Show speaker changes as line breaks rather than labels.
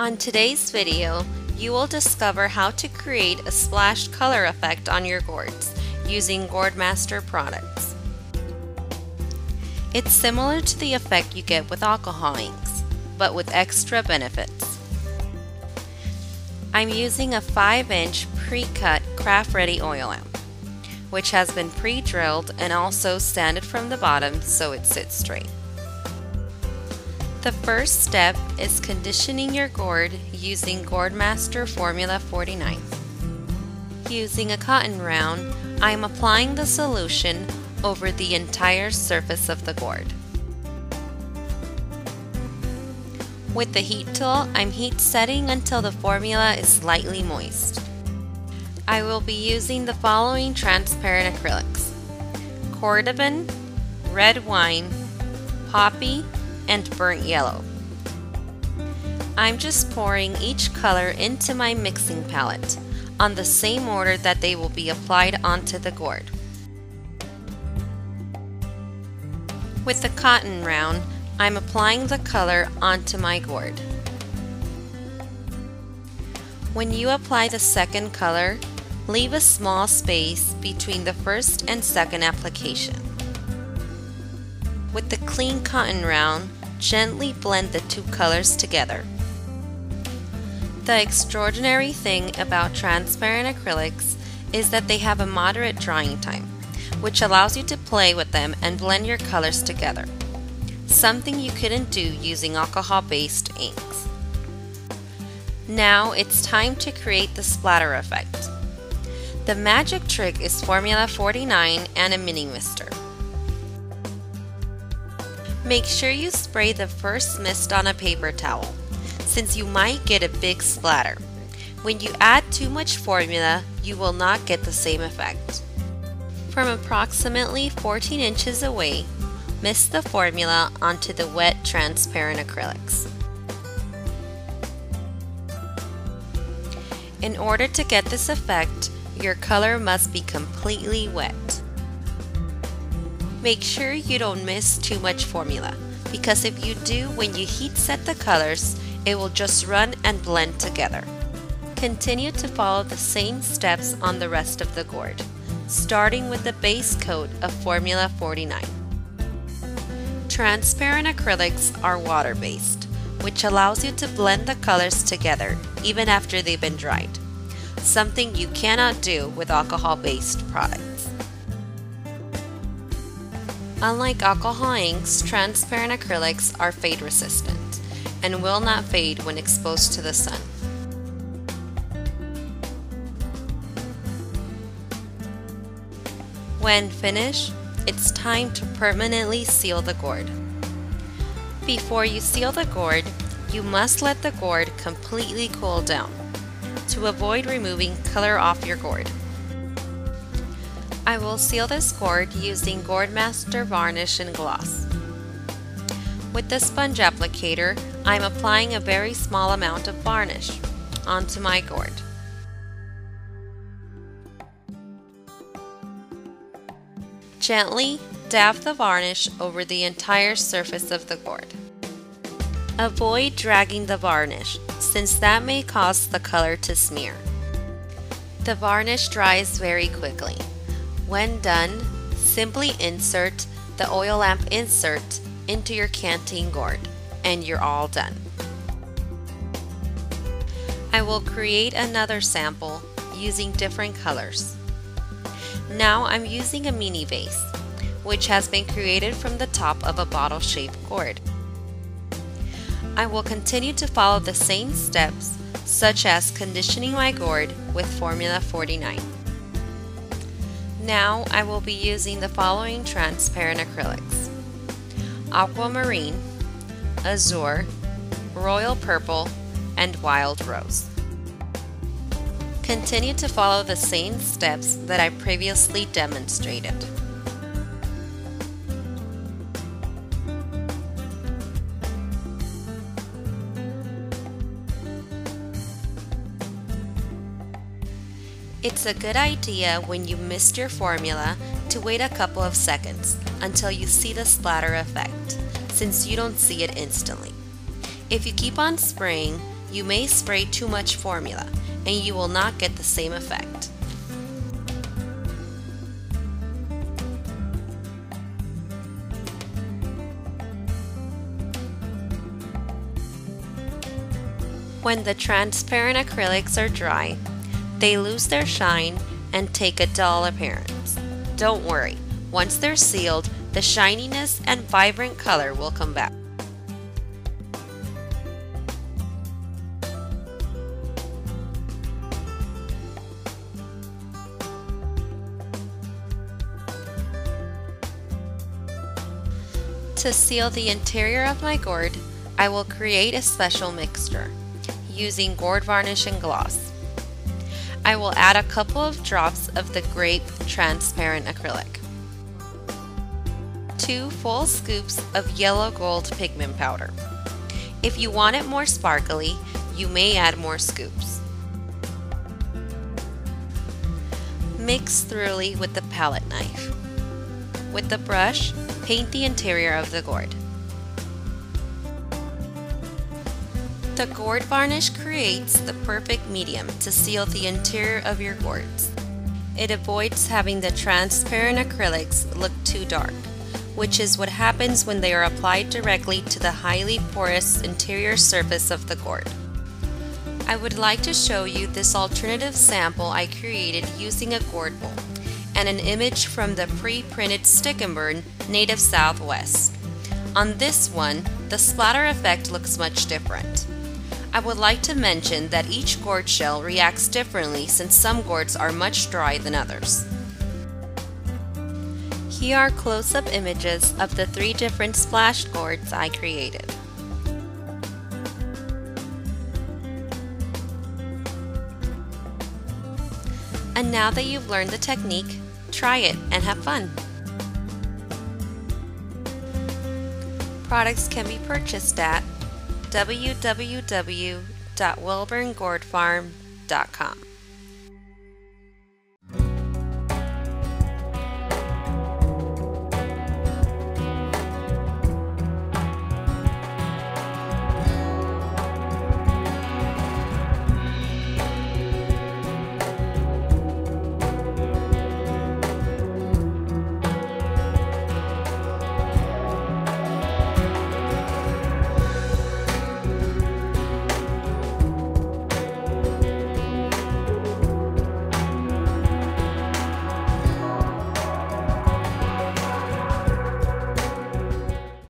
On today's video, you will discover how to create a splash color effect on your gourds using GourdMaster products. It's similar to the effect you get with alcohol inks, but with extra benefits. I'm using a 5-inch pre-cut craft ready oil lamp, which has been pre-drilled and also sanded from the bottom so it sits straight. The first step is conditioning your gourd using GourdMaster Formula 49. Using a cotton round, I am applying the solution over the entire surface of the gourd. With the heat tool, I'm heat setting until the formula is slightly moist. I will be using the following transparent acrylics. Cordovan, red wine, poppy, and burnt yellow. I'm just pouring each color into my mixing palette on the same order that they will be applied onto the gourd. With the cotton round, I'm applying the color onto my gourd. When you apply the second color, leave a small space between the first and second application. With the clean cotton round, gently blend the two colors together. The extraordinary thing about transparent acrylics is that they have a moderate drying time, which allows you to play with them and blend your colors together, something you couldn't do using alcohol-based inks. Now it's time to create the splatter effect. The magic trick is Formula 49 and a mini mister. Make sure you spray the first mist on a paper towel, since you might get a big splatter. When you add too much formula, you will not get the same effect. From approximately 14 inches away, mist the formula onto the wet transparent acrylics. In order to get this effect, your color must be completely wet. Make sure you don't miss too much formula because if you do when you heat set the colors, it will just run and blend together. Continue to follow the same steps on the rest of the gourd, starting with the base coat of Formula 49. Transparent acrylics are water-based, which allows you to blend the colors together even after they've been dried, something you cannot do with alcohol-based products. Unlike alcohol inks, transparent acrylics are fade resistant and will not fade when exposed to the sun. When finished, it's time to permanently seal the gourd. Before you seal the gourd, you must let the gourd completely cool down to avoid removing color off your gourd. I will seal this gourd using GourdMaster Varnish and Gloss. With the sponge applicator, I'm applying a very small amount of varnish onto my gourd. Gently dab the varnish over the entire surface of the gourd. Avoid dragging the varnish, since that may cause the color to smear. The varnish dries very quickly. When done, simply insert the oil lamp insert into your canteen gourd and you're all done. I will create another sample using different colors. Now I'm using a mini vase, which has been created from the top of a bottle-shaped gourd. I will continue to follow the same steps, such as conditioning my gourd with Formula 49. Now I will be using the following transparent acrylics. Aquamarine, Azure, Royal Purple, and Wild Rose. Continue to follow the same steps that I previously demonstrated. It's a good idea when you mist your formula to wait a couple of seconds until you see the splatter effect, since you don't see it instantly. If you keep on spraying, you may spray too much formula and you will not get the same effect. When the transparent acrylics are dry, they lose their shine and take a dull appearance. Don't worry, once they're sealed, the shininess and vibrant color will come back. To seal the interior of my gourd, I will create a special mixture using gourd varnish and gloss. I will add a couple of drops of the grape transparent acrylic. Two full scoops of yellow gold pigment powder. If you want it more sparkly, you may add more scoops. Mix thoroughly with the palette knife. With the brush, paint the interior of the gourd. The gourd varnish creates the perfect medium to seal the interior of your gourds. It avoids having the transparent acrylics look too dark, which is what happens when they are applied directly to the highly porous interior surface of the gourd. I would like to show you this alternative sample I created using a gourd bowl and an image from the pre-printed stick and burn Native Southwest. On this one, the splatter effect looks much different. I would like to mention that each gourd shell reacts differently since some gourds are much drier than others. Here are close-up images of the three different splash gourds I created. And now that you've learned the technique, try it and have fun! Products can be purchased at www.welburngourdfarm.com.